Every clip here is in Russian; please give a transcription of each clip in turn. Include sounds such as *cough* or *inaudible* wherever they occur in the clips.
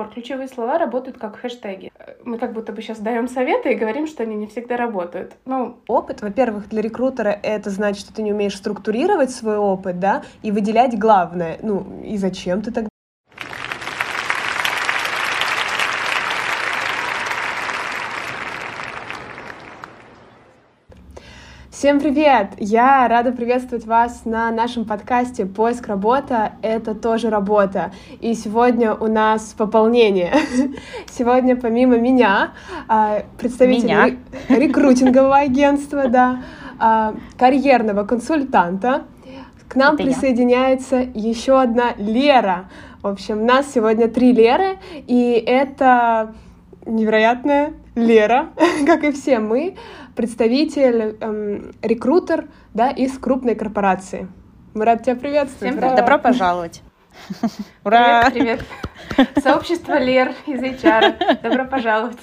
пор. Ключевые слова работают как хэштеги. Мы как будто бы сейчас даем советы и говорим, что они не всегда работают. Ну, опыт, во-первых, для рекрутера это значит, что ты не умеешь структурировать свой опыт, да, и выделять главное. Ну, и зачем ты тогда Всем привет! Я рада приветствовать вас на нашем подкасте «Поиск работа — это тоже работа». И сегодня у нас пополнение. *laughs* Сегодня помимо меня, а, представителя рекрутингового агентства, да, а, карьерного консультанта, к нам это присоединяется я. еще одна Лера. В общем, у нас сегодня три Леры, и это невероятная Лера, *laughs* как и все мы, представитель, эм, рекрутер да, из крупной корпорации. Мы рады тебя приветствовать. Всем Добро пожаловать. *laughs* Ура! Привет, привет. Сообщество Лер из HR. Добро пожаловать.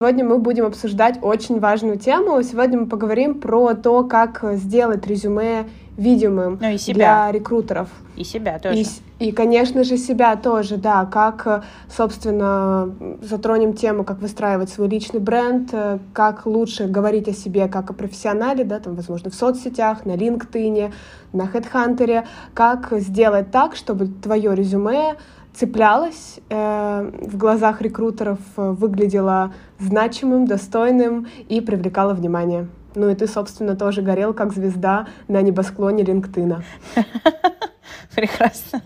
Сегодня мы будем обсуждать очень важную тему. Сегодня мы поговорим про то, как сделать резюме видимым ну, и себя. для рекрутеров. И себя тоже. И, и, конечно же, себя тоже, да. Как, собственно, затронем тему, как выстраивать свой личный бренд, как лучше говорить о себе как о профессионале, да, там, возможно, в соцсетях, на LinkedIn, на HeadHunter, как сделать так, чтобы твое резюме цеплялось э, в глазах рекрутеров, выглядело значимым, достойным и привлекало внимание. Ну и ты, собственно, тоже горел как звезда на небосклоне Линктына. *laughs* *laughs* Прекрасно.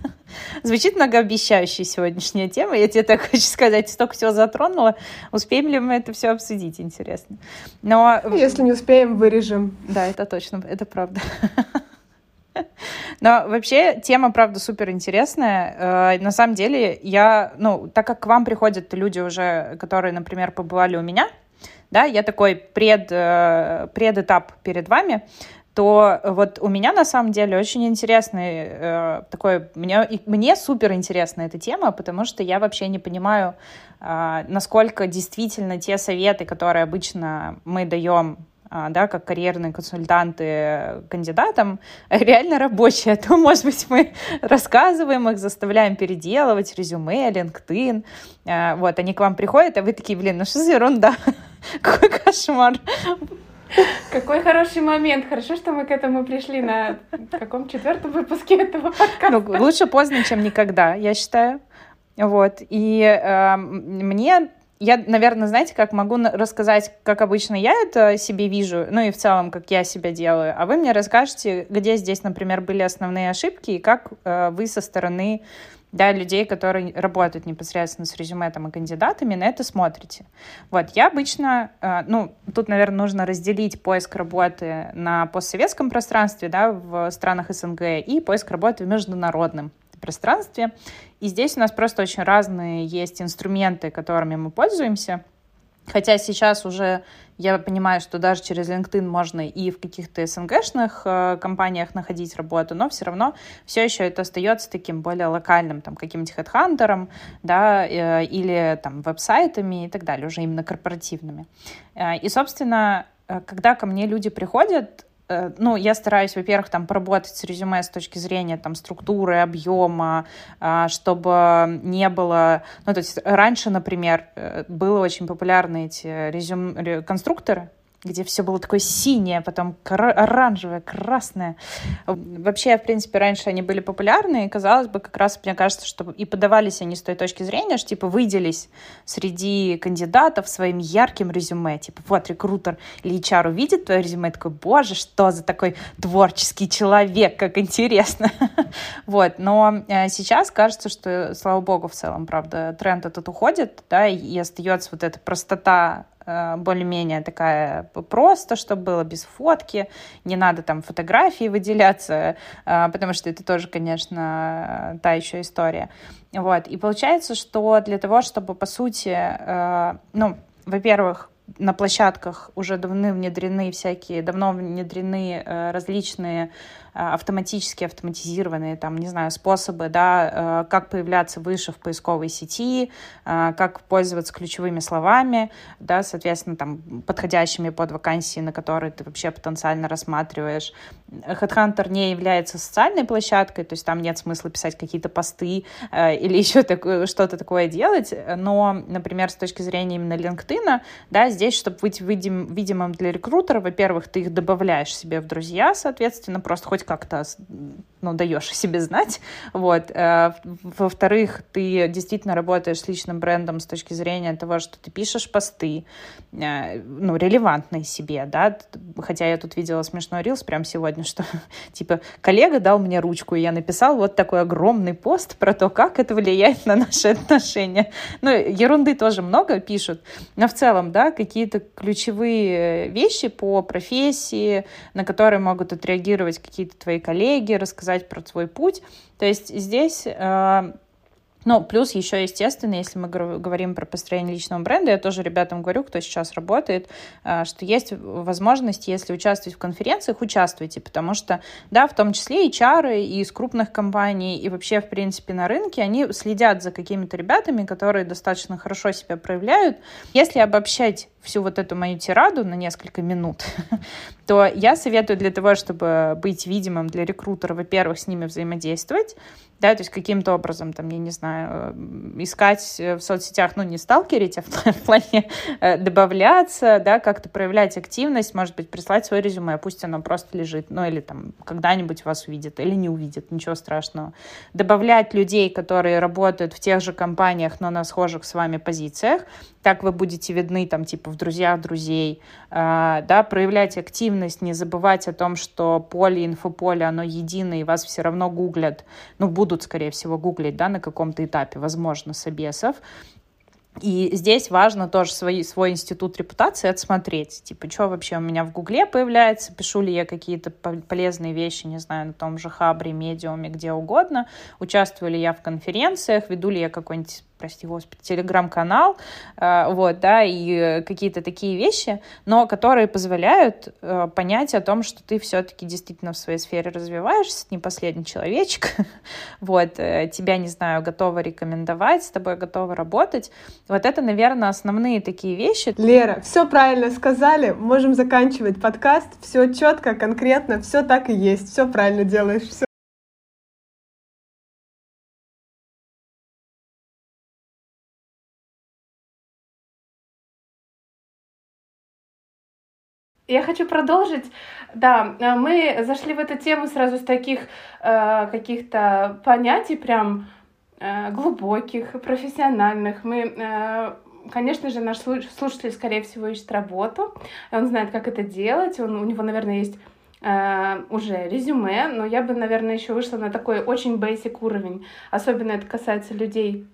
Звучит многообещающая сегодняшняя тема. Я тебе так хочу сказать, столько всего затронула. Успеем ли мы это все обсудить, интересно. Но... Если не успеем, вырежем. Да, это точно, это правда. Но вообще тема, правда, супер интересная. Э, на самом деле, я, ну, так как к вам приходят люди уже, которые, например, побывали у меня, да, я такой пред, э, предэтап перед вами, то вот у меня на самом деле очень интересный э, такой, мне, мне супер интересна эта тема, потому что я вообще не понимаю, э, насколько действительно те советы, которые обычно мы даем а, да, как карьерные консультанты кандидатам, *laughs* реально рабочие. А то, может быть, мы *laughs* рассказываем их, заставляем переделывать резюме, LinkedIn. Вот, они к вам приходят, а вы такие, блин, ну что за ерунда? *laughs* Какой кошмар. *laughs* Какой хороший момент. Хорошо, что мы к этому пришли на каком четвертом выпуске этого подкаста. Ну, лучше поздно, чем никогда, я считаю. Вот. И э, мне я, наверное, знаете, как могу рассказать, как обычно я это себе вижу, ну и в целом, как я себя делаю, а вы мне расскажете, где здесь, например, были основные ошибки и как э, вы со стороны да, людей, которые работают непосредственно с резюме там, и кандидатами, на это смотрите. Вот, я обычно, э, ну, тут, наверное, нужно разделить поиск работы на постсоветском пространстве, да, в странах СНГ, и поиск работы в международном пространстве. И здесь у нас просто очень разные есть инструменты, которыми мы пользуемся. Хотя сейчас уже я понимаю, что даже через LinkedIn можно и в каких-то СНГшных э, компаниях находить работу, но все равно все еще это остается таким более локальным, там, каким-то хедхантером, да, э, или там веб-сайтами и так далее, уже именно корпоративными. Э, и, собственно, когда ко мне люди приходят, ну, я стараюсь, во-первых, там поработать с резюме с точки зрения там структуры, объема, а, чтобы не было, ну, то есть раньше, например, э, было очень популярны эти резюм конструкторы, где все было такое синее, потом оранжевое, красное. Вообще, в принципе, раньше они были популярны, и, казалось бы, как раз, мне кажется, что и подавались они с той точки зрения, что, типа, выделись среди кандидатов своим ярким резюме. Типа, вот, рекрутер или HR увидит твое резюме, такой, боже, что за такой творческий человек, как интересно. *laughs* Вот, но э, сейчас кажется, что, слава богу, в целом, правда, тренд этот уходит, да, и остается вот эта простота более-менее такая просто, чтобы было без фотки, не надо там фотографии выделяться, э, потому что это тоже, конечно, та еще история. Вот. И получается, что для того, чтобы, по сути, э, ну, во-первых, на площадках уже давно внедрены всякие, давно внедрены различные автоматически автоматизированные, там, не знаю, способы, да, как появляться выше в поисковой сети, как пользоваться ключевыми словами, да, соответственно, там, подходящими под вакансии, на которые ты вообще потенциально рассматриваешь. Headhunter не является социальной площадкой, то есть там нет смысла писать какие-то посты э, или *laughs* еще так, что-то такое делать, но, например, с точки зрения именно LinkedIn, да, здесь, чтобы быть видим, видимым для рекрутера, во-первых, ты их добавляешь себе в друзья, соответственно, просто хоть как-то ну, даешь себе знать, вот. Э, во-вторых, ты действительно работаешь с личным брендом с точки зрения того, что ты пишешь посты, э, ну, релевантные себе, да, хотя я тут видела смешной рилс прямо сегодня, что, *laughs* типа, коллега дал мне ручку, и я написал вот такой огромный пост про то, как это влияет на наши отношения. Ну, ерунды тоже много пишут, но в целом, да, какие-то ключевые вещи по профессии, на которые могут отреагировать какие-то твои коллеги, рассказать про свой путь. То есть здесь э, ну, плюс еще, естественно, если мы говорим про построение личного бренда, я тоже ребятам говорю, кто сейчас работает, э, что есть возможность, если участвовать в конференциях, участвуйте, потому что, да, в том числе и чары и из крупных компаний, и вообще, в принципе, на рынке, они следят за какими-то ребятами, которые достаточно хорошо себя проявляют. Если обобщать всю вот эту мою тираду на несколько минут, *laughs* то я советую для того, чтобы быть видимым для рекрутера, во-первых, с ними взаимодействовать, да, то есть каким-то образом, там, я не знаю, э, искать в соцсетях, ну, не сталкерить, а в, *laughs* в плане э, добавляться, да, как-то проявлять активность, может быть, прислать свое резюме, пусть оно просто лежит, ну, или там когда-нибудь вас увидит, или не увидит, ничего страшного. Добавлять людей, которые работают в тех же компаниях, но на схожих с вами позициях, так вы будете видны там типа в друзьях друзей, э, да, проявлять активность, не забывать о том, что поле, инфополе, оно единое, и вас все равно гуглят, ну, будут, скорее всего, гуглить, да, на каком-то этапе, возможно, собесов, и здесь важно тоже свой, свой институт репутации отсмотреть. Типа, что вообще у меня в Гугле появляется, пишу ли я какие-то полезные вещи, не знаю, на том же Хабре, Медиуме, где угодно, участвую ли я в конференциях, веду ли я какой-нибудь прости господи, телеграм-канал, э, вот, да, и какие-то такие вещи, но которые позволяют э, понять о том, что ты все-таки действительно в своей сфере развиваешься, не последний человечек, *laughs* вот, э, тебя, не знаю, готовы рекомендовать, с тобой готовы работать. Вот это, наверное, основные такие вещи. Лера, все правильно сказали, можем заканчивать подкаст, все четко, конкретно, все так и есть, все правильно делаешь, все Я хочу продолжить. Да, э, мы зашли в эту тему сразу с таких э, каких-то понятий прям э, глубоких, профессиональных. Мы, э, конечно же, наш слушатель, скорее всего, ищет работу. Он знает, как это делать. Он, у него, наверное, есть э, уже резюме, но я бы, наверное, еще вышла на такой очень basic уровень. Особенно это касается людей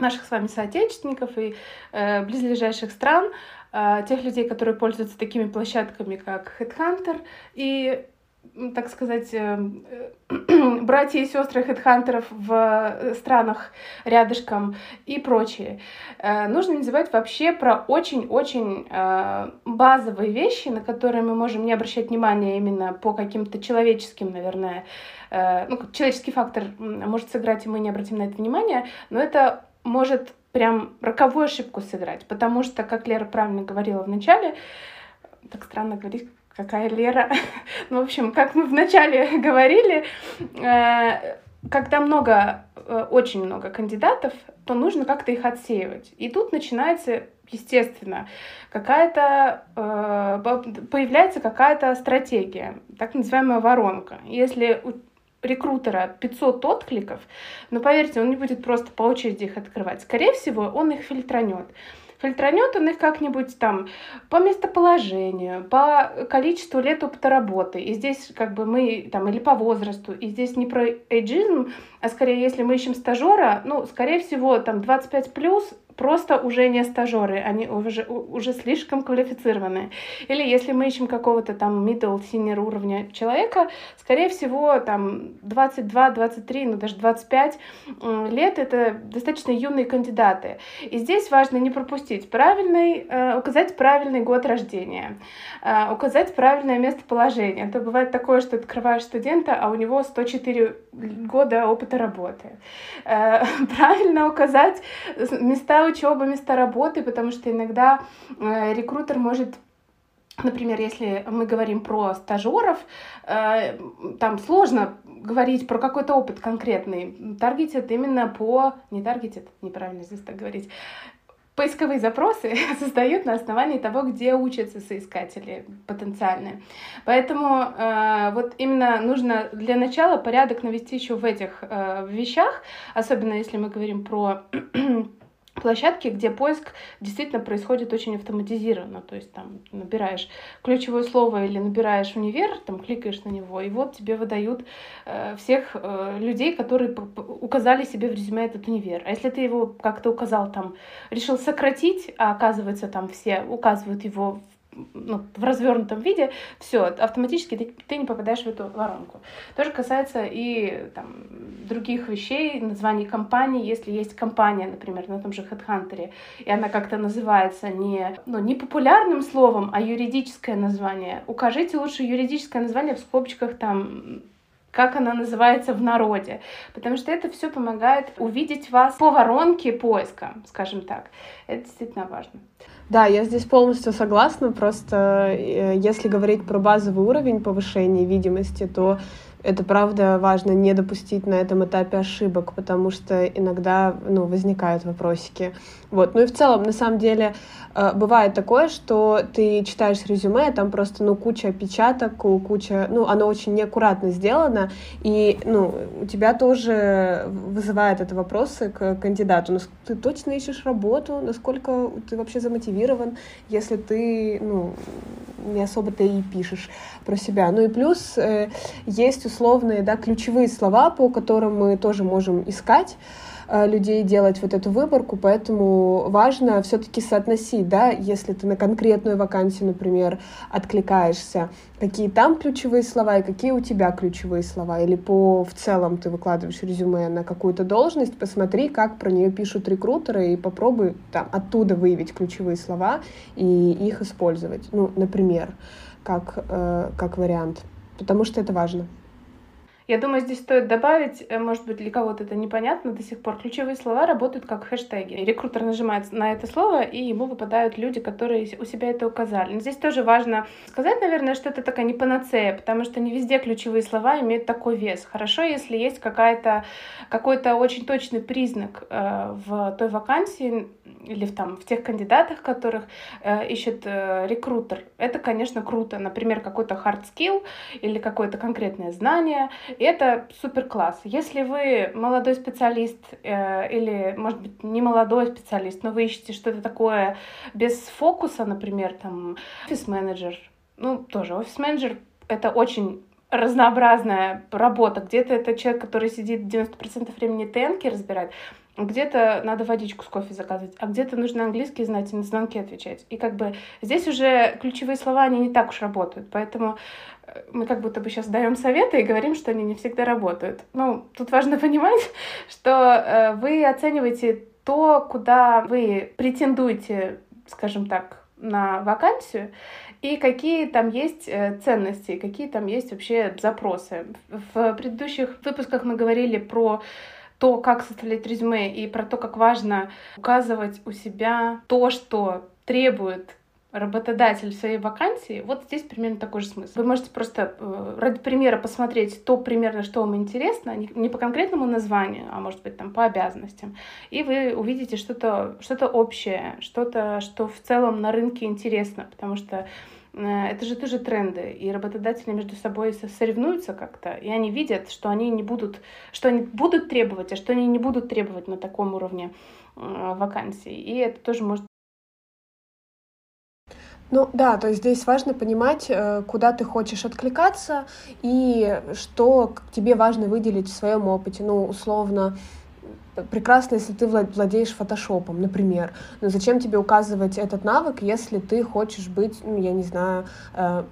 наших с вами соотечественников и э, близлежащих стран. А, тех людей, которые пользуются такими площадками, как Headhunter, и, так сказать, э, *clears throat* братья и сестры хедхантеров в э, странах рядышком и прочее. Э, нужно не забывать вообще про очень-очень базовые вещи, на которые мы можем не обращать внимания именно по каким-то человеческим, наверное, ну, человеческий фактор может сыграть, и мы не обратим на это внимание, но это может прям роковую ошибку сыграть, потому что, как Лера правильно говорила в начале, так странно говорить, какая Лера, *laughs* ну, в общем, как мы вначале *laughs* говорили, э, когда много, э, очень много кандидатов, то нужно как-то их отсеивать. И тут начинается, естественно, какая-то, э, появляется какая-то стратегия, так называемая воронка. Если рекрутера 500 откликов, но поверьте, он не будет просто по очереди их открывать. Скорее всего, он их фильтранет. Фильтранет он их как-нибудь там по местоположению, по количеству лет опыта работы. И здесь как бы мы там или по возрасту. И здесь не про эйджизм, а скорее, если мы ищем стажера, ну, скорее всего, там 25 плюс просто уже не стажеры, они уже, уже слишком квалифицированные. Или если мы ищем какого-то там middle, senior уровня человека, скорее всего, там 22, 23, ну даже 25 лет — это достаточно юные кандидаты. И здесь важно не пропустить правильный, э, указать правильный год рождения, э, указать правильное местоположение. А то бывает такое, что открываешь студента, а у него 104 года опыта работы. Э, *laughs* правильно указать места учебы, места работы, потому что иногда э, рекрутер может Например, если мы говорим про стажеров, э, там сложно говорить про какой-то опыт конкретный. Таргетит именно по... Не таргетит, неправильно здесь так говорить поисковые запросы *laughs* создают на основании того, где учатся соискатели потенциальные. Поэтому э, вот именно нужно для начала порядок навести еще в этих э, вещах, особенно если мы говорим про *clears throat* площадки, где поиск действительно происходит очень автоматизированно. То есть там набираешь ключевое слово или набираешь универ, там кликаешь на него, и вот тебе выдают э, всех э, людей, которые указали себе в резюме этот универ. А если ты его как-то указал там, решил сократить, а оказывается там все указывают его ну, в развернутом виде, все, автоматически ты, ты не попадаешь в эту воронку. То же касается и там, других вещей, названий компаний. Если есть компания, например, на том же HeadHunter, и она как-то называется не, ну, не популярным словом, а юридическое название, укажите лучше юридическое название в скобочках там как она называется в народе, потому что это все помогает увидеть вас по воронке поиска, скажем так. Это действительно важно. Да, я здесь полностью согласна. Просто э, если говорить про базовый уровень повышения видимости, то это правда важно не допустить на этом этапе ошибок, потому что иногда ну, возникают вопросики. Вот. Ну и в целом, на самом деле, э, бывает такое, что ты читаешь резюме, там просто ну, куча опечаток, куча, ну, оно очень неаккуратно сделано, и ну, у тебя тоже вызывает это вопросы к кандидату. Ну, ты точно ищешь работу, насколько ты вообще замотивирован, если ты ну, не особо-то и пишешь про себя. Ну и плюс э, есть условные да, ключевые слова, по которым мы тоже можем искать э, людей делать вот эту выборку, поэтому важно все-таки соотносить, да, если ты на конкретную вакансию, например, откликаешься, какие там ключевые слова и какие у тебя ключевые слова, или по в целом ты выкладываешь резюме на какую-то должность, посмотри, как про нее пишут рекрутеры, и попробуй там оттуда выявить ключевые слова и их использовать, ну, например, как, э, как вариант, потому что это важно. Я думаю, здесь стоит добавить, э, может быть, для кого-то это непонятно до сих пор, ключевые слова работают как хэштеги. Рекрутер нажимает на это слово, и ему выпадают люди, которые у себя это указали. Но здесь тоже важно сказать, наверное, что это такая не панацея, потому что не везде ключевые слова имеют такой вес. Хорошо, если есть какая-то, какой-то очень точный признак э, в той вакансии или в, там, в тех кандидатах, которых э, ищет э, рекрутер. Это, конечно, круто. Например, какой-то hard skill или какое-то конкретное знание, это супер класс. Если вы молодой специалист э, или, может быть, не молодой специалист, но вы ищете что-то такое без фокуса, например, там, офис-менеджер, ну, тоже офис-менеджер — это очень разнообразная работа. Где-то это человек, который сидит 90% времени ТНК разбирает, где-то надо водичку с кофе заказывать, а где-то нужно английский знать и на звонки отвечать. И как бы здесь уже ключевые слова, они не так уж работают, поэтому мы как будто бы сейчас даем советы и говорим, что они не всегда работают. Ну, тут важно *laughs* понимать, что э, вы оцениваете то, куда вы претендуете, скажем так, на вакансию, и какие там есть э, ценности, какие там есть вообще запросы. В предыдущих выпусках мы говорили про то, как составлять резюме и про то, как важно указывать у себя то, что требует работодатель своей вакансии, вот здесь примерно такой же смысл. Вы можете просто э, ради примера посмотреть то примерно, что вам интересно, не по конкретному названию, а может быть там по обязанностям, и вы увидите что-то что общее, что-то, что в целом на рынке интересно, потому что Э, это же тоже тренды, и работодатели между собой соревнуются как-то, и они видят, что они не будут, что они будут требовать, а что они не будут требовать на таком уровне э, вакансий. И это тоже может ну да, то есть здесь важно понимать, э, куда ты хочешь откликаться и что тебе важно выделить в своем опыте. Ну, условно, прекрасно, если ты владеешь фотошопом, например. Но зачем тебе указывать этот навык, если ты хочешь быть, ну, я не знаю, э,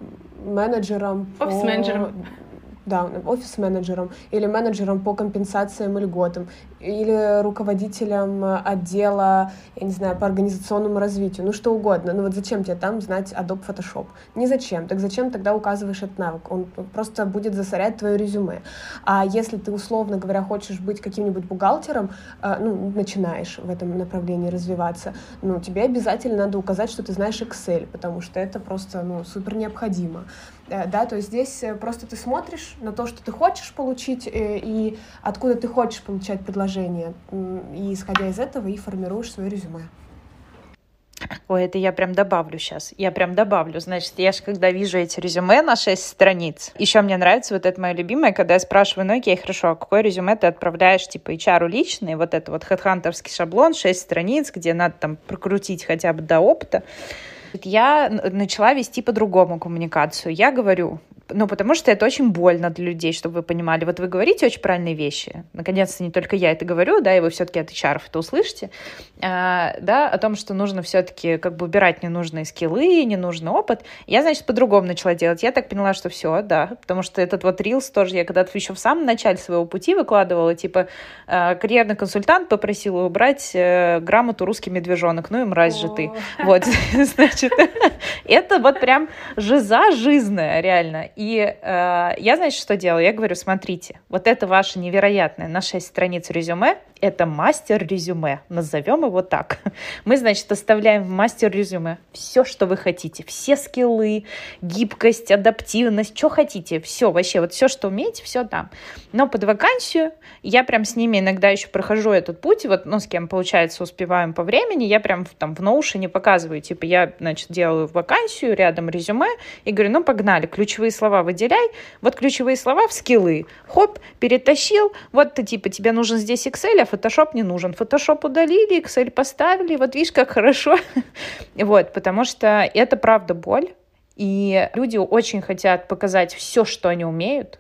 менеджером Офис-менеджером. по да, офис-менеджером или менеджером по компенсациям и льготам, или руководителем отдела, я не знаю, по организационному развитию, ну что угодно. Ну вот зачем тебе там знать Adobe Photoshop? Не зачем. Так зачем тогда указываешь этот навык? Он просто будет засорять твое резюме. А если ты, условно говоря, хочешь быть каким-нибудь бухгалтером, э, ну, начинаешь в этом направлении развиваться, ну, тебе обязательно надо указать, что ты знаешь Excel, потому что это просто, ну, супер необходимо. Э, да, то есть здесь э, просто ты смотришь на то, что ты хочешь получить э, и откуда ты хочешь получать предложение, и исходя из этого и формируешь свое резюме. Ой, это я прям добавлю сейчас. Я прям добавлю. Значит, я же когда вижу эти резюме на 6 страниц, еще мне нравится вот это мое любимое, когда я спрашиваю, ну окей, хорошо, а какое резюме ты отправляешь, типа, HR личный, вот это вот хедхантерский шаблон, 6 страниц, где надо там прокрутить хотя бы до опыта. Я начала вести по-другому коммуникацию. Я говорю, ну, потому что это очень больно для людей, чтобы вы понимали. Вот вы говорите очень правильные вещи. Наконец-то не только я это говорю, да, и вы все-таки от HR это услышите, а, да, о том, что нужно все-таки как бы убирать ненужные скиллы, ненужный опыт. Я, значит, по-другому начала делать. Я так поняла, что все, да, потому что этот вот Reels тоже я когда-то еще в самом начале своего пути выкладывала, типа, а, карьерный консультант попросил убрать э, грамоту русский медвежонок, ну и мразь же ты. Вот, *laughs* значит, *laughs* это вот прям жиза жизненная, реально. И э, я, значит, что делаю? Я говорю, смотрите, вот это ваше невероятное на 6 страниц резюме, это мастер резюме, назовем его так. *laughs* Мы, значит, оставляем в мастер резюме все, что вы хотите, все скиллы, гибкость, адаптивность, что хотите, все, вообще, вот все, что умеете, все там. Но под вакансию я прям с ними иногда еще прохожу этот путь, вот, ну, с кем, получается, успеваем по времени, я прям там в ноушене показываю, типа, я, значит, делаю вакансию, рядом резюме, и говорю, ну, погнали, ключевые слова выделяй, вот ключевые слова в скиллы, хоп, перетащил, вот ты, типа, тебе нужен здесь Excel, а Photoshop не нужен. Photoshop удалили, Excel поставили, вот видишь, как хорошо. *laughs* вот, потому что это правда боль, и люди очень хотят показать все, что они умеют,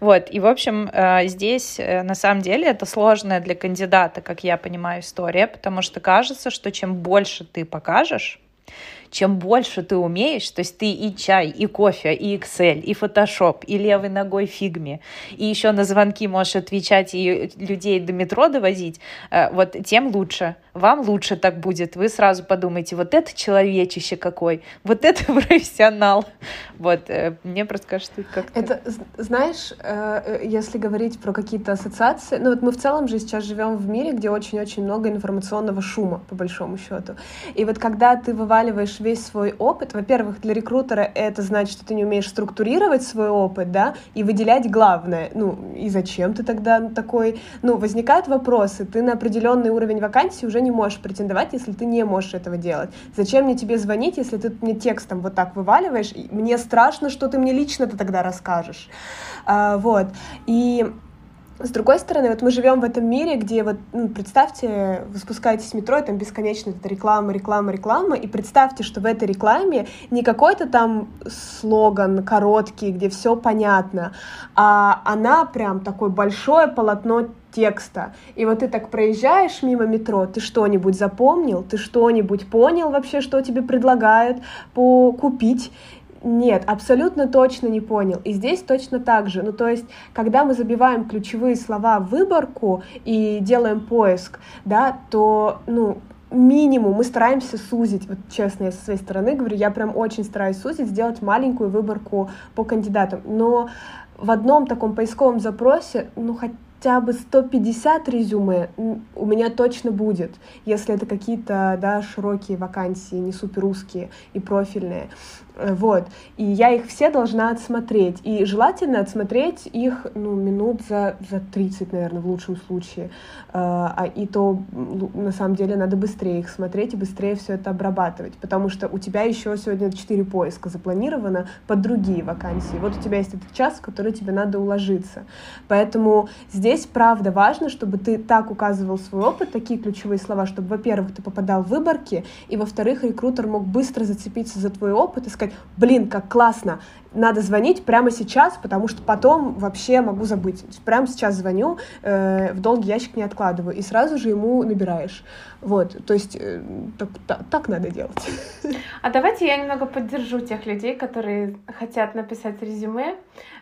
вот, и, в общем, э, здесь, э, на самом деле, это сложная для кандидата, как я понимаю, история, потому что кажется, что чем больше ты покажешь, чем больше ты умеешь, то есть ты и чай, и кофе, и Excel, и Photoshop, и левой ногой фигме, и еще на звонки можешь отвечать и людей до метро довозить, э, вот тем лучше. Вам лучше так будет. Вы сразу подумаете, вот это человечище какой, вот это *laughs* профессионал. Вот, э, мне просто кажется, как Это, знаешь, э, если говорить про какие-то ассоциации, ну вот мы в целом же сейчас живем в мире, где очень-очень много информационного шума, по большому счету. И вот когда ты вываливаешь весь свой опыт. Во-первых, для рекрутера это значит, что ты не умеешь структурировать свой опыт, да, и выделять главное. Ну, и зачем ты тогда такой? Ну, возникают вопросы. Ты на определенный уровень вакансии уже не можешь претендовать, если ты не можешь этого делать. Зачем мне тебе звонить, если ты мне текстом вот так вываливаешь? Мне страшно, что ты мне лично это тогда расскажешь. А, вот. И с другой стороны, вот мы живем в этом мире, где вот, ну, представьте, вы спускаетесь в метро, и там бесконечно это реклама, реклама, реклама, и представьте, что в этой рекламе не какой-то там слоган короткий, где все понятно, а она прям такое большое полотно текста. И вот ты так проезжаешь мимо метро, ты что-нибудь запомнил, ты что-нибудь понял вообще, что тебе предлагают купить, нет, абсолютно точно не понял. И здесь точно так же. Ну, то есть, когда мы забиваем ключевые слова в выборку и делаем поиск, да, то, ну, минимум мы стараемся сузить, вот честно, я со своей стороны говорю, я прям очень стараюсь сузить, сделать маленькую выборку по кандидатам. Но в одном таком поисковом запросе, ну, хотя бы 150 резюме у меня точно будет, если это какие-то да, широкие вакансии, не супер узкие и профильные. Э, вот. И я их все должна отсмотреть. И желательно отсмотреть их ну, минут за, за 30, наверное, в лучшем случае. Э, а и то, на самом деле, надо быстрее их смотреть и быстрее все это обрабатывать. Потому что у тебя еще сегодня 4 поиска запланировано под другие вакансии. Вот у тебя есть этот час, в который тебе надо уложиться. Поэтому здесь правда, важно, чтобы ты так указывал свой опыт, такие ключевые слова, чтобы, во-первых, ты попадал в выборки, и, во-вторых, рекрутер мог быстро зацепиться за твой опыт и сказать, блин, как классно, надо звонить прямо сейчас, потому что потом вообще могу забыть. Прямо сейчас звоню, э, в долгий ящик не откладываю, и сразу же ему набираешь. Вот, то есть э, так, так, так надо делать. А давайте я немного поддержу тех людей, которые хотят написать резюме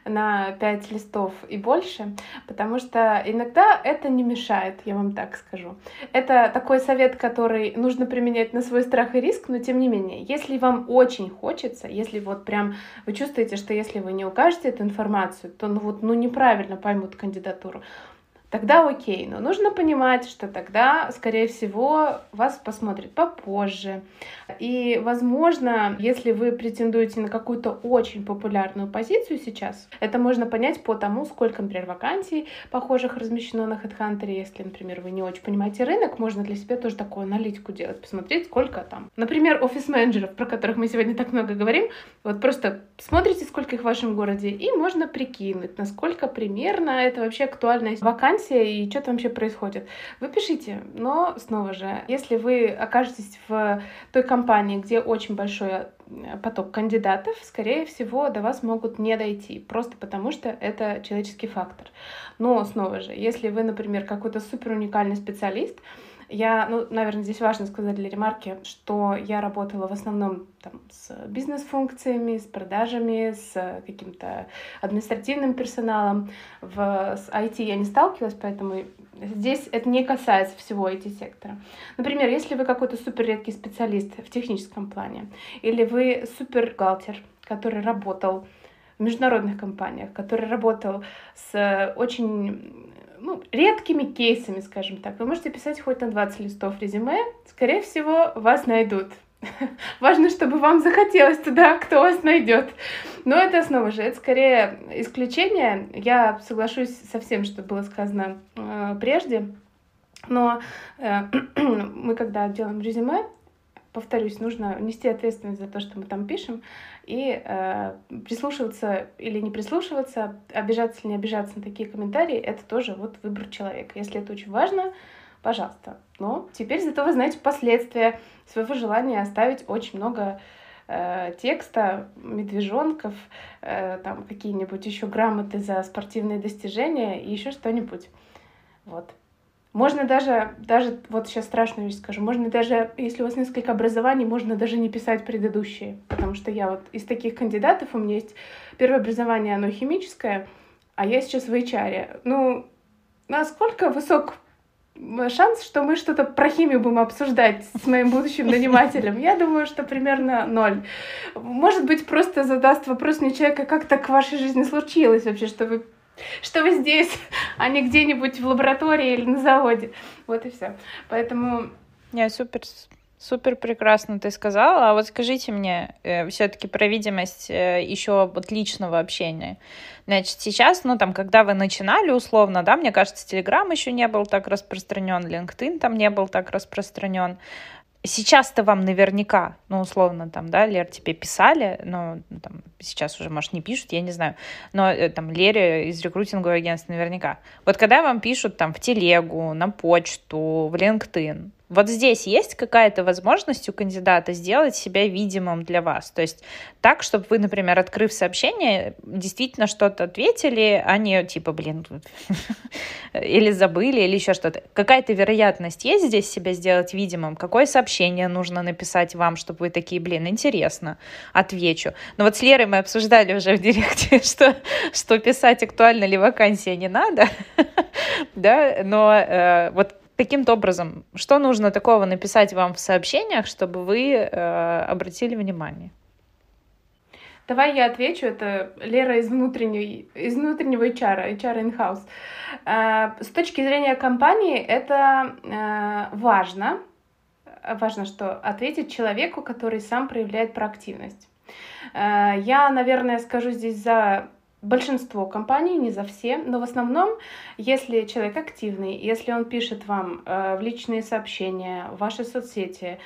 на 5 листов и больше, потому что иногда это не мешает, я вам так скажу. Это такой совет, который нужно применять на свой страх и риск, но тем не менее, если вам очень хочется, если вот прям вы чувствуете, что если вы не укажете эту информацию, то ну вот ну неправильно поймут кандидатуру, тогда окей. Но нужно понимать, что тогда, скорее всего, вас посмотрят попозже. И, возможно, если вы претендуете на какую-то очень популярную позицию сейчас, это можно понять по тому, сколько, например, вакансий похожих размещено на HeadHunter. Если, например, вы не очень понимаете рынок, можно для себя тоже такую аналитику делать, посмотреть, сколько там. Например, офис-менеджеров, про которых мы сегодня так много говорим, вот просто смотрите, сколько их в вашем городе, и можно прикинуть, насколько примерно это вообще актуальная вакансия и что там вообще происходит. Вы пишите, но снова же, если вы окажетесь в той компании, где очень большой э, поток кандидатов, скорее всего, до вас могут не дойти, просто потому что это человеческий фактор. Но снова же, если вы, например, какой-то супер уникальный специалист, я, ну, наверное, здесь важно сказать для ремарки, что я работала в основном там, с бизнес-функциями, с продажами, с каким-то административным персоналом. В, с IT я не сталкивалась, поэтому здесь это не касается всего IT-сектора. Например, если вы какой-то супер редкий специалист в техническом плане, или вы супер галтер, который работал в международных компаниях, который работал с очень ну, редкими кейсами, скажем так. Вы можете писать хоть на 20 листов резюме, скорее всего, вас найдут. *laughs* Важно, чтобы вам захотелось туда, кто вас найдет. Но это снова же, это скорее исключение. Я соглашусь со всем, что было сказано э, прежде. Но э, *clears throat* мы, когда делаем резюме, повторюсь, нужно нести ответственность за то, что мы там пишем, и э, прислушиваться или не прислушиваться, обижаться или не обижаться на такие комментарии, это тоже вот выбор человека. Если это очень важно, пожалуйста. Но теперь зато вы знаете последствия своего желания оставить очень много э, текста, медвежонков, э, там какие-нибудь еще грамоты за спортивные достижения и еще что-нибудь. Вот. Можно даже, даже, вот сейчас страшную вещь скажу, можно даже, если у вас несколько образований, можно даже не писать предыдущие, потому что я вот из таких кандидатов, у меня есть первое образование, оно химическое, а я сейчас в HR. Ну, насколько высок шанс, что мы что-то про химию будем обсуждать с моим будущим нанимателем? Я думаю, что примерно ноль. Может быть, просто задаст вопрос мне человека, как так в вашей жизни случилось вообще, что вы что вы здесь, а не где-нибудь в лаборатории или на заводе. Вот и все. Поэтому... Не, супер, Супер прекрасно ты сказала. А вот скажите мне э, все-таки про видимость э, еще вот личного общения. Значит, сейчас, ну там, когда вы начинали условно, да, мне кажется, Телеграм еще не был так распространен, LinkedIn там не был так распространен сейчас-то вам наверняка, ну, условно, там, да, Лер, тебе писали, ну, там, сейчас уже, может, не пишут, я не знаю, но э, там Лере из рекрутингового агентства наверняка. Вот когда вам пишут там в телегу, на почту, в LinkedIn, вот здесь есть какая-то возможность у кандидата сделать себя видимым для вас? То есть так, чтобы вы, например, открыв сообщение, действительно что-то ответили, а не типа, блин, *laughs* или забыли, или еще что-то. Какая-то вероятность есть здесь себя сделать видимым? Какое сообщение нужно написать вам, чтобы вы такие, блин, интересно, отвечу. Но вот с Лерой мы обсуждали уже в директе, *laughs* что, что писать, актуально ли вакансия, не надо, *laughs* да, но э, вот каким-то образом, что нужно такого написать вам в сообщениях, чтобы вы э, обратили внимание? Давай я отвечу. Это Лера из, внутренней, из внутреннего HR, HR in-house. Э, с точки зрения компании это э, важно. Важно, что ответить человеку, который сам проявляет проактивность. Э, я, наверное, скажу здесь за большинство компаний, не за все, но в основном, если человек активный, если он пишет вам э, в личные сообщения, в ваши соцсети,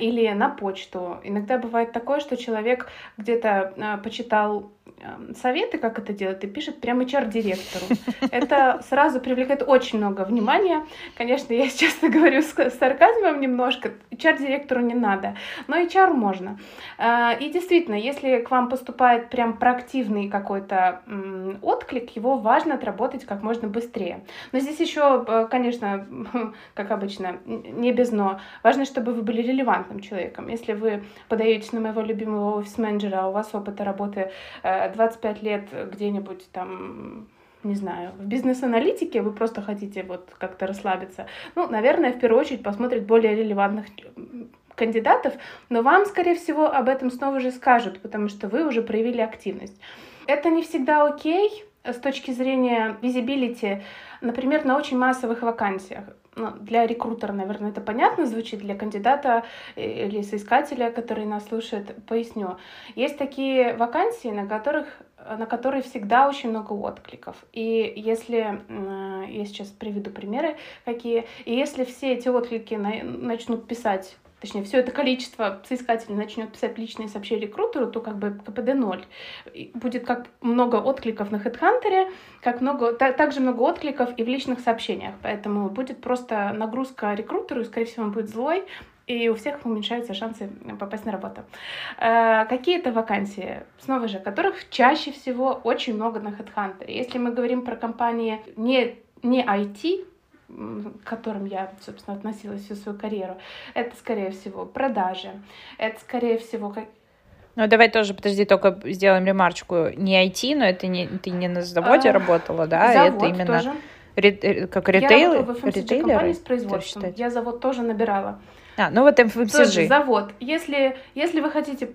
или на почту. Иногда бывает такое, что человек где-то а, почитал советы, как это делать, и пишет прямо HR-директору. Это сразу привлекает очень много внимания. Конечно, я сейчас *laughs* говорю с сарказмом немножко. HR-директору не надо, но HR можно. А, и действительно, если к вам поступает прям проактивный какой-то отклик, его важно отработать как можно быстрее. Но здесь еще, э, конечно, *laughs* как обычно, не без но. Важно, чтобы вы были релевантным человеком. Если вы подаетесь на моего любимого офис-менеджера, а у вас опыта работы э, 25 лет где-нибудь там не знаю, в бизнес-аналитике вы просто хотите вот как-то расслабиться, ну, наверное, в первую очередь посмотрит более релевантных кандидатов, но вам, скорее всего, об этом снова же скажут, потому что вы уже проявили активность. Это не всегда окей с точки зрения визибилити, например, на очень массовых вакансиях для рекрутера, наверное, это понятно звучит, для кандидата э, или соискателя, который нас слушает, поясню. Есть такие вакансии, на которых на которые всегда очень много откликов. И если, я сейчас приведу примеры какие, и если все эти отклики начнут писать точнее, все это количество соискателей начнет писать личные сообщения рекрутеру, то как бы КПД ноль. Будет как много откликов на HeadHunter, как много, так, также много откликов и в личных сообщениях. Поэтому будет просто нагрузка рекрутеру, и, скорее всего, он будет злой, и у всех уменьшаются шансы попасть на работу. Э, какие-то вакансии, снова же, которых чаще всего очень много на HeadHunter. Если мы говорим про компании не, не IT, к которым я, собственно, относилась всю свою карьеру, это, скорее всего, продажи, это, скорее всего, как... Ну, давай тоже, подожди, только сделаем ремарочку. Не IT, но это не, ты не на заводе а, работала, да? Завод это именно тоже. Ре, как ритейл, я работала в компании с производством. Я завод тоже набирала. А, ну вот FMCG. Тоже завод. Если, если вы хотите,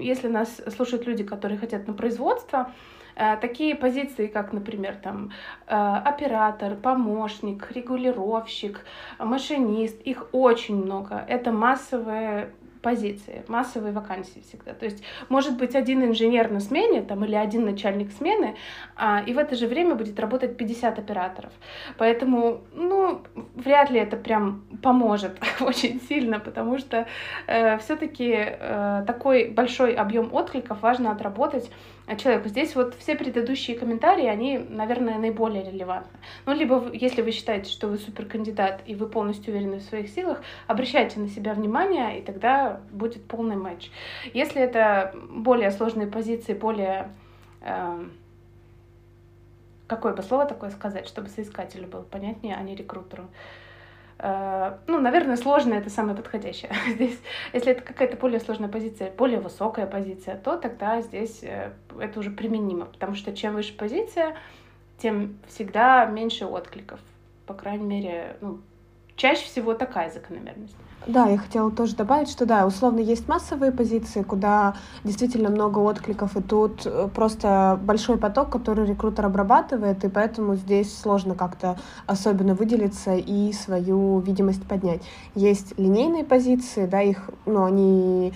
если нас слушают люди, которые хотят на производство, Э, такие позиции, как, например, там, э, оператор, помощник, регулировщик, машинист, их очень много. Это массовые позиции, массовые вакансии всегда. То есть может быть один инженер на смене там, или один начальник смены, а, и в это же время будет работать 50 операторов. Поэтому, ну, вряд ли это прям поможет *laughs* очень сильно, потому что э, все-таки э, такой большой объем откликов важно отработать человеку. Здесь вот все предыдущие комментарии, они, наверное, наиболее релевантны. Ну, либо если вы считаете, что вы суперкандидат и вы полностью уверены в своих силах, обращайте на себя внимание, и тогда будет полный матч. Если это более сложные позиции, более... Э, какое бы слово такое сказать, чтобы соискателю было понятнее, а не рекрутеру? Ну, наверное, сложная это самое подходящее. *laughs* Здесь, если это какая-то более сложная позиция, более высокая позиция, то тогда здесь э, это уже применимо, потому что чем выше позиция, тем всегда меньше откликов. По крайней мере, ну, чаще всего такая закономерность. Да, я хотела тоже добавить, что да, условно есть массовые позиции, куда действительно много откликов, и тут э, просто большой поток, который рекрутер обрабатывает, и поэтому здесь сложно как-то особенно выделиться и свою видимость поднять. Есть линейные позиции, да, их, ну, они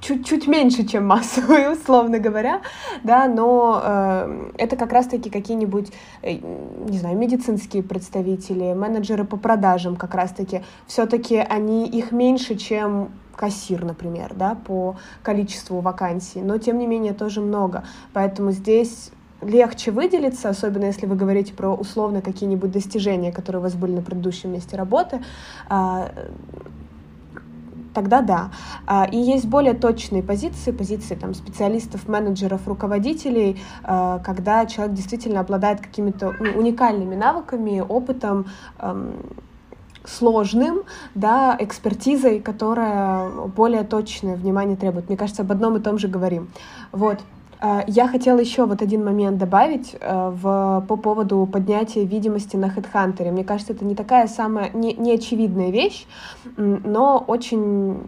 чуть-чуть меньше, чем массовые, *laughs* условно говоря, да, но э, это как раз-таки какие-нибудь, э, не знаю, медицинские представители, менеджеры по продажам как раз-таки, все-таки они их меньше, чем кассир, например, да, по количеству вакансий, но тем не менее тоже много, поэтому здесь легче выделиться, особенно если вы говорите про условно какие-нибудь достижения, которые у вас были на предыдущем месте работы, а, тогда да. А, и есть более точные позиции, позиции там, специалистов, менеджеров, руководителей, а, когда человек действительно обладает какими-то ну, уникальными навыками, опытом, сложным, да, экспертизой, которая более точное внимание требует. Мне кажется, об одном и том же говорим. Вот. А, я хотела еще вот один момент добавить э, в, по поводу поднятия видимости на HeadHunter. Мне кажется, это не такая самая, не, не очевидная вещь, но очень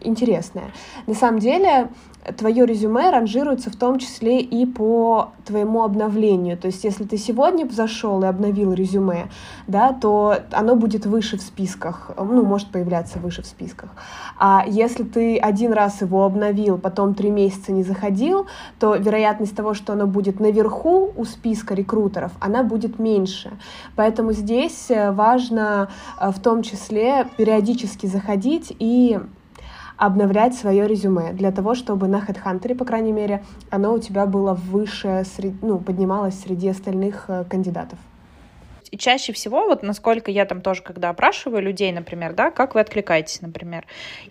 интересное. На самом деле, твое резюме ранжируется в том числе и по твоему обновлению. То есть, если ты сегодня зашел и обновил резюме, да, то оно будет выше в списках, ну, может появляться выше в списках. А если ты один раз его обновил, потом три месяца не заходил, то вероятность того, что оно будет наверху у списка рекрутеров, она будет меньше. Поэтому здесь э, важно э, в том числе периодически заходить и обновлять свое резюме для того, чтобы на HeadHunter, по крайней мере, оно у тебя было выше, ну, поднималось среди остальных э, кандидатов. И чаще всего, вот насколько я там тоже, когда опрашиваю людей, например, да, как вы откликаетесь, например.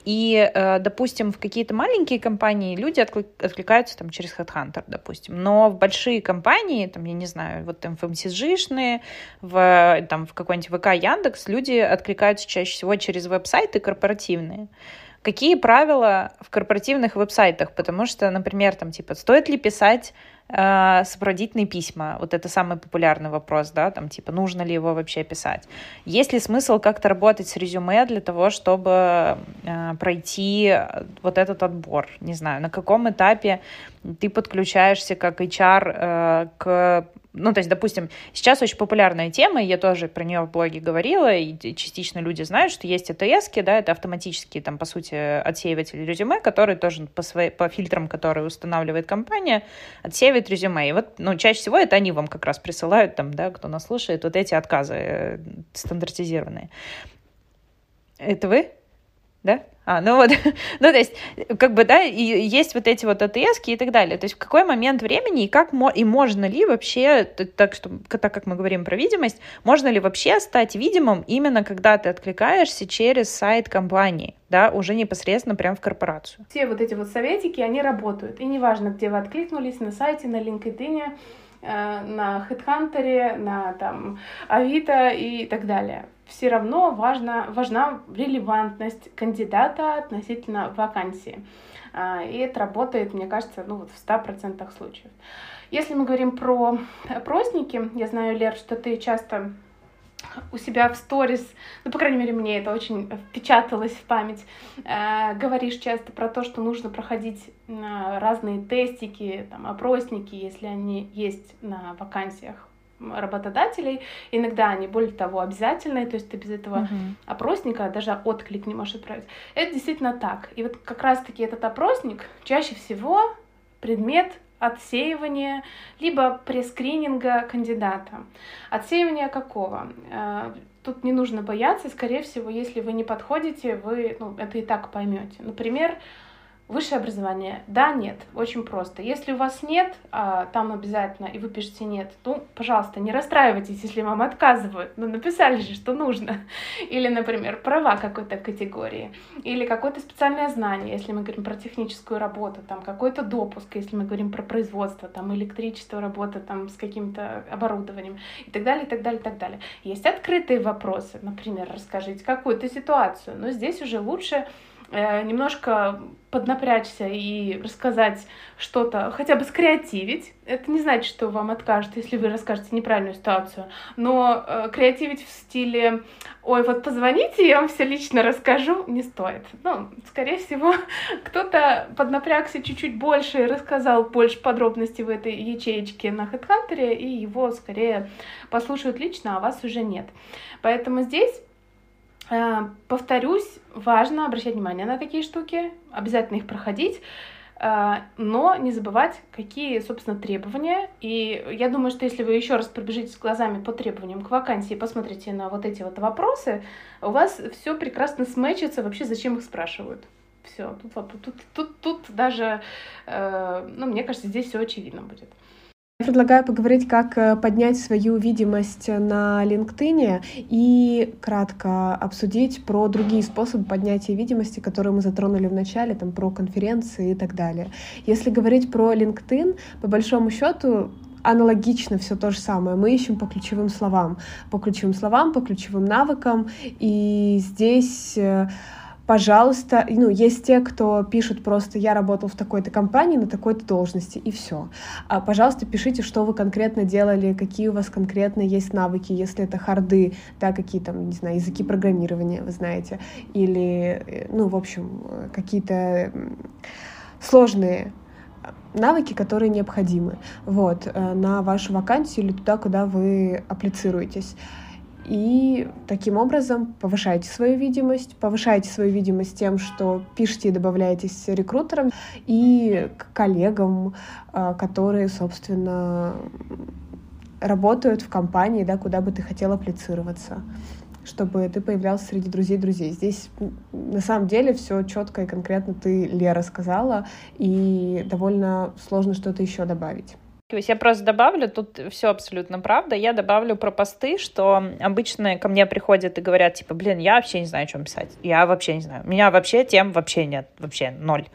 И, э, допустим, в какие-то маленькие компании люди откликаются там через HeadHunter, допустим. Но в большие компании, там, я не знаю, вот там FMCG-шные, в, там, в какой-нибудь ВК Яндекс, люди откликаются чаще всего через веб-сайты корпоративные. Какие правила в корпоративных веб-сайтах? Потому что, например, там, типа, стоит ли писать э, сопроводительные письма? Вот это самый популярный вопрос, да, там, типа, нужно ли его вообще писать? Есть ли смысл как-то работать с резюме для того, чтобы э, пройти вот этот отбор? Не знаю, на каком этапе ты подключаешься как HR э, к ну, то есть, допустим, сейчас очень популярная тема, я тоже про нее в блоге говорила, и частично люди знают, что есть АТС, да, это автоматические, там, по сути, отсеиватели резюме, которые тоже по, своей, по фильтрам, которые устанавливает компания, отсеивает резюме. И вот, ну, чаще всего это они вам как раз присылают, там, да, кто нас слушает, вот эти отказы э, стандартизированные. Это вы? Да? А, ну вот, *laughs* ну то есть, как бы, да, и есть вот эти вот АТС и так далее. То есть в какой момент времени и как, и можно ли вообще, так, что, так как мы говорим про видимость, можно ли вообще стать видимым именно когда ты откликаешься через сайт компании, да, уже непосредственно прямо в корпорацию? Все вот эти вот советики, они работают. И неважно, где вы откликнулись, на сайте, на LinkedIn, э, на HeadHunter, на там Авито и так далее все равно важна, важна релевантность кандидата относительно вакансии. А, и это работает, мне кажется, ну, вот в 100% случаев. Если мы говорим про опросники, я знаю, Лер, что ты часто у себя в сторис, ну, по крайней мере, мне это очень впечаталось в память, э, говоришь часто про то, что нужно проходить э, разные тестики, там, опросники, если они есть на вакансиях работодателей. Иногда они, более того, обязательные, то есть ты без этого uh-huh. опросника даже отклик не можешь отправить. Это действительно так. И вот как раз-таки этот опросник чаще всего предмет отсеивания, либо прескрининга кандидата. Отсеивание какого? Э, тут не нужно бояться, скорее всего, если вы не подходите, вы ну, это и так поймете. Например, Высшее образование? Да, нет. Очень просто. Если у вас нет, а, там обязательно, и вы пишете нет, ну, пожалуйста, не расстраивайтесь, если вам отказывают. Ну, написали же, что нужно. *laughs* Или, например, права какой-то категории. Или какое-то специальное знание, если мы говорим про техническую работу, там, какой-то допуск, если мы говорим про производство, там, электричество, работа там с каким-то оборудованием и так далее, и так далее, и так далее. Есть открытые вопросы, например, расскажите какую-то ситуацию, но здесь уже лучше немножко поднапрячься и рассказать что-то, хотя бы скреативить. Это не значит, что вам откажут, если вы расскажете неправильную ситуацию, но э, креативить в стиле «Ой, вот позвоните, я вам все лично расскажу» не стоит. Ну, скорее всего, *laughs* кто-то поднапрягся чуть-чуть больше и рассказал больше подробностей в этой ячеечке на HeadHunter, и его скорее послушают лично, а вас уже нет. Поэтому здесь Э, повторюсь, важно обращать внимание на такие штуки, обязательно их проходить, э, но не забывать, какие, собственно, требования. И я думаю, что если вы еще раз пробежите глазами по требованиям к вакансии и посмотрите на вот эти вот вопросы, у вас все прекрасно сметчится вообще, зачем их спрашивают. Все, тут, тут, тут, тут даже, э, ну, мне кажется, здесь все очевидно будет. Я предлагаю поговорить, как э, поднять свою видимость на LinkedIn и кратко обсудить про другие способы поднятия видимости, которые мы затронули в начале, там, про конференции и так далее. Если говорить про LinkedIn, по большому счету, аналогично все то же самое. Мы ищем по ключевым словам, по ключевым словам, по ключевым навыкам, и здесь э, пожалуйста, ну, есть те, кто пишут просто «я работал в такой-то компании на такой-то должности», и все. А, пожалуйста, пишите, что вы конкретно делали, какие у вас конкретно есть навыки, если это харды, да, какие там, не знаю, языки программирования, вы знаете, или, э, ну, в общем, какие-то сложные навыки, которые необходимы вот, э, на вашу вакансию или туда, куда вы аплицируетесь. И таким образом повышаете свою видимость, повышаете свою видимость тем, что пишете и добавляетесь рекрутерам и к коллегам, э, которые, собственно, работают в компании, да, куда бы ты хотел аплицироваться чтобы ты появлялся среди друзей друзей. Здесь на самом деле все четко и конкретно ты, Лера, сказала, и довольно сложно что-то еще добавить. Я просто добавлю, тут все абсолютно правда, я добавлю про посты, что обычно ко мне приходят и говорят, типа, блин, я вообще не знаю, о чем писать, я вообще не знаю, у меня вообще тем вообще нет, вообще ноль.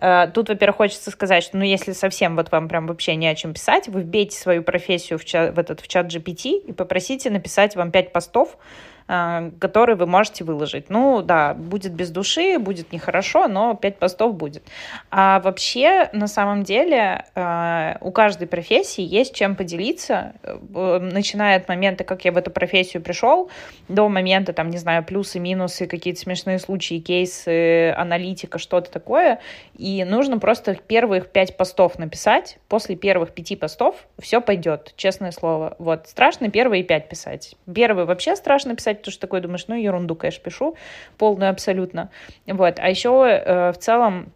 Э, тут, во-первых, хочется сказать, что, ну, если совсем вот вам прям вообще не о чем писать, вы вбейте свою профессию в, чат, в этот в чат GPT и попросите написать вам пять постов, который вы можете выложить. Ну, да, будет без души, будет нехорошо, но 5 постов будет. А вообще, на самом деле, э, у каждой профессии есть чем поделиться, э, начиная от момента, как я в эту профессию пришел, до момента, там, не знаю, плюсы, минусы, какие-то смешные случаи, кейсы, аналитика, что-то такое. И нужно просто первых 5 постов написать. После первых 5 постов все пойдет, честное слово. Вот, страшно первые 5 писать. Первый вообще страшно писать, потому что такой думаешь, ну, ерунду, конечно, пишу, полную абсолютно. Вот, а еще э, в целом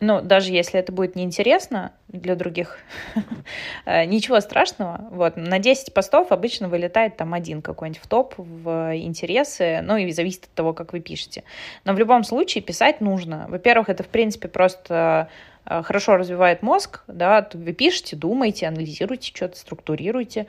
ну, даже если это будет неинтересно для других, *laughs* э, ничего страшного. Вот, на 10 постов обычно вылетает там один какой-нибудь в топ, в интересы, ну, и зависит от того, как вы пишете. Но в любом случае писать нужно. Во-первых, это, в принципе, просто э, хорошо развивает мозг, да, вы пишете, думаете, анализируете что-то, структурируете.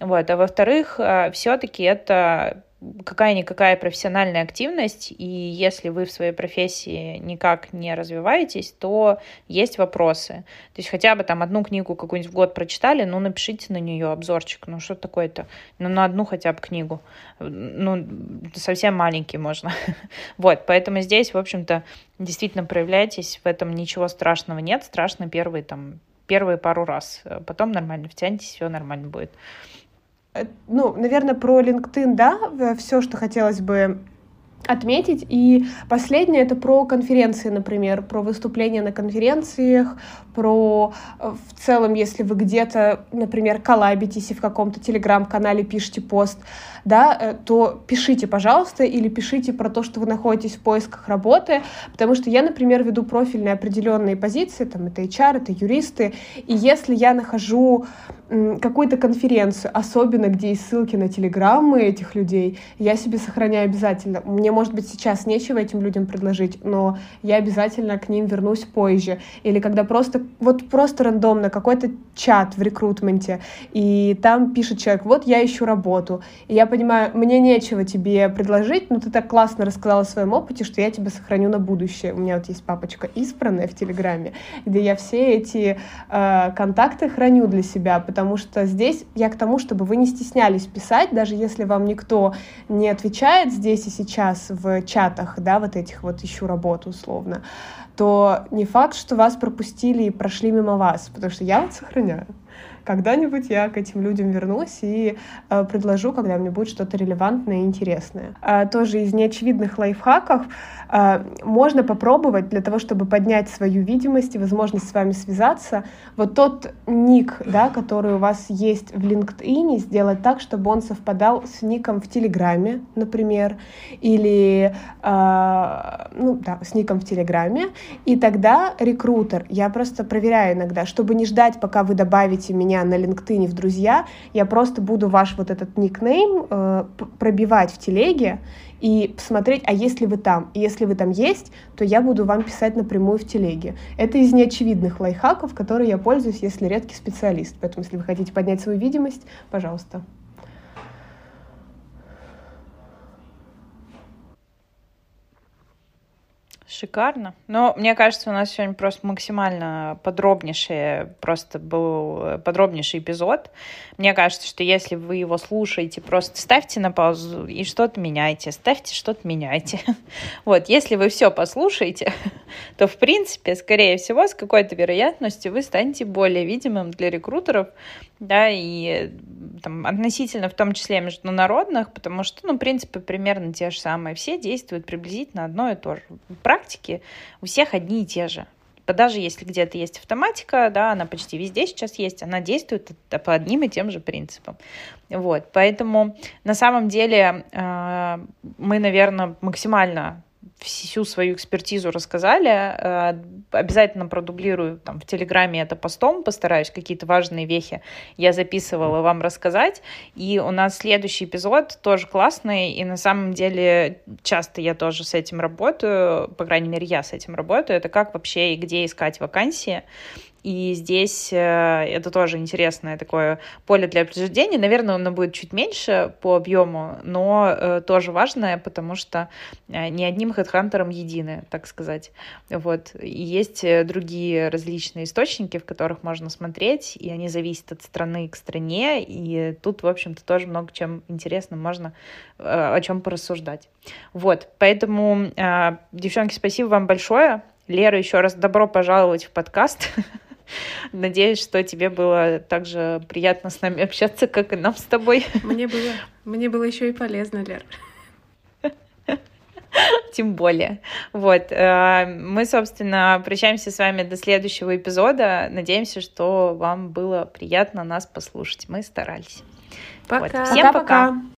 Вот. А во-вторых, э, все-таки это какая-никакая профессиональная активность, и если вы в своей профессии никак не развиваетесь, то есть вопросы. То есть хотя бы там одну книгу какую-нибудь в год прочитали, ну напишите на нее обзорчик, ну что такое-то, ну на одну хотя бы книгу, ну совсем маленький можно. *laughs* вот, поэтому здесь, в общем-то, действительно проявляйтесь, в этом ничего страшного нет, страшно первые там, первые пару раз, потом нормально втянетесь, все нормально будет. Э, ну, наверное, про LinkedIn, да, все, что хотелось бы отметить. И последнее это про конференции, например, про выступления на конференциях, про э, в целом, если вы где-то, например, коллабитесь и в каком-то телеграм-канале пишете пост, да, э, то пишите, пожалуйста, или пишите про то, что вы находитесь в поисках работы, потому что я, например, веду профильные определенные позиции, там это HR, это юристы, и если я нахожу какую-то конференцию, особенно где есть ссылки на телеграммы этих людей, я себе сохраняю обязательно. Мне, может быть, сейчас нечего этим людям предложить, но я обязательно к ним вернусь позже. Или когда просто, вот просто рандомно какой-то чат в рекрутменте, и там пишет человек, вот я ищу работу, и я понимаю, мне нечего тебе предложить, но ты так классно рассказала о своем опыте, что я тебя сохраню на будущее. У меня вот есть папочка избранная в Телеграме, где я все эти э, контакты храню для себя, потому что здесь я к тому, чтобы вы не стеснялись писать, даже если вам никто не отвечает здесь и сейчас в чатах, да, вот этих вот ищу работу условно, то не факт, что вас пропустили и прошли мимо вас, потому что я вот сохраняю. Когда-нибудь я к этим людям вернусь и э, предложу, когда мне будет что-то релевантное и интересное. А, тоже из неочевидных лайфхаков э, можно попробовать для того, чтобы поднять свою видимость и возможность с вами связаться. Вот тот ник, да, который у вас есть в LinkedIn, сделать так, чтобы он совпадал с ником в Телеграме, например, или э, ну, да, с ником в Телеграме. И тогда рекрутер, я просто проверяю иногда, чтобы не ждать, пока вы добавите меня меня на LinkedIn в друзья, я просто буду ваш вот этот никнейм э, пробивать в телеге и посмотреть, а если вы там. И если вы там есть, то я буду вам писать напрямую в телеге. Это из неочевидных лайфхаков, которые я пользуюсь, если редкий специалист. Поэтому, если вы хотите поднять свою видимость, пожалуйста. Шикарно. Но мне кажется, у нас сегодня просто максимально подробнейший, просто был подробнейший эпизод. Мне кажется, что если вы его слушаете, просто ставьте на паузу и что-то меняйте, ставьте что-то меняйте. *laughs* Вот, если вы все послушаете, *laughs* то, в принципе, скорее всего, с какой-то вероятностью вы станете более видимым для рекрутеров, да, и там, относительно в том числе международных, потому что, ну, в принципе, примерно те же самые. Все действуют приблизительно одно и то же. Практики у всех одни и те же. Даже если где-то есть автоматика, да, она почти везде сейчас есть, она действует по одним и тем же принципам. Вот, поэтому на самом деле э, мы, наверное, максимально всю свою экспертизу рассказали. Э, обязательно продублирую там в Телеграме это постом, постараюсь какие-то важные вехи я записывала вам рассказать. И у нас следующий эпизод тоже классный, и на самом деле часто я тоже с этим работаю, по крайней мере, я с этим работаю. Это как вообще и где искать вакансии. И здесь э, это тоже интересное такое поле для обсуждения. Наверное, оно будет чуть меньше по объему, но э, тоже важное, потому что э, не одним хедхантером едины, так сказать. Вот. И есть другие различные источники, в которых можно смотреть, и они зависят от страны к стране, и тут, в общем-то, тоже много чем интересно можно о чем порассуждать. Вот, поэтому, девчонки, спасибо вам большое. Лера, еще раз добро пожаловать в подкаст. *laughs* Надеюсь, что тебе было так же приятно с нами общаться, как и нам с тобой. Мне было, мне было еще и полезно, Лер. Тем более. Вот. Э, мы, собственно, прощаемся с вами до следующего эпизода. Надеемся, что вам было приятно нас послушать. Мы старались. Пока. Вот. Всем пока. пока.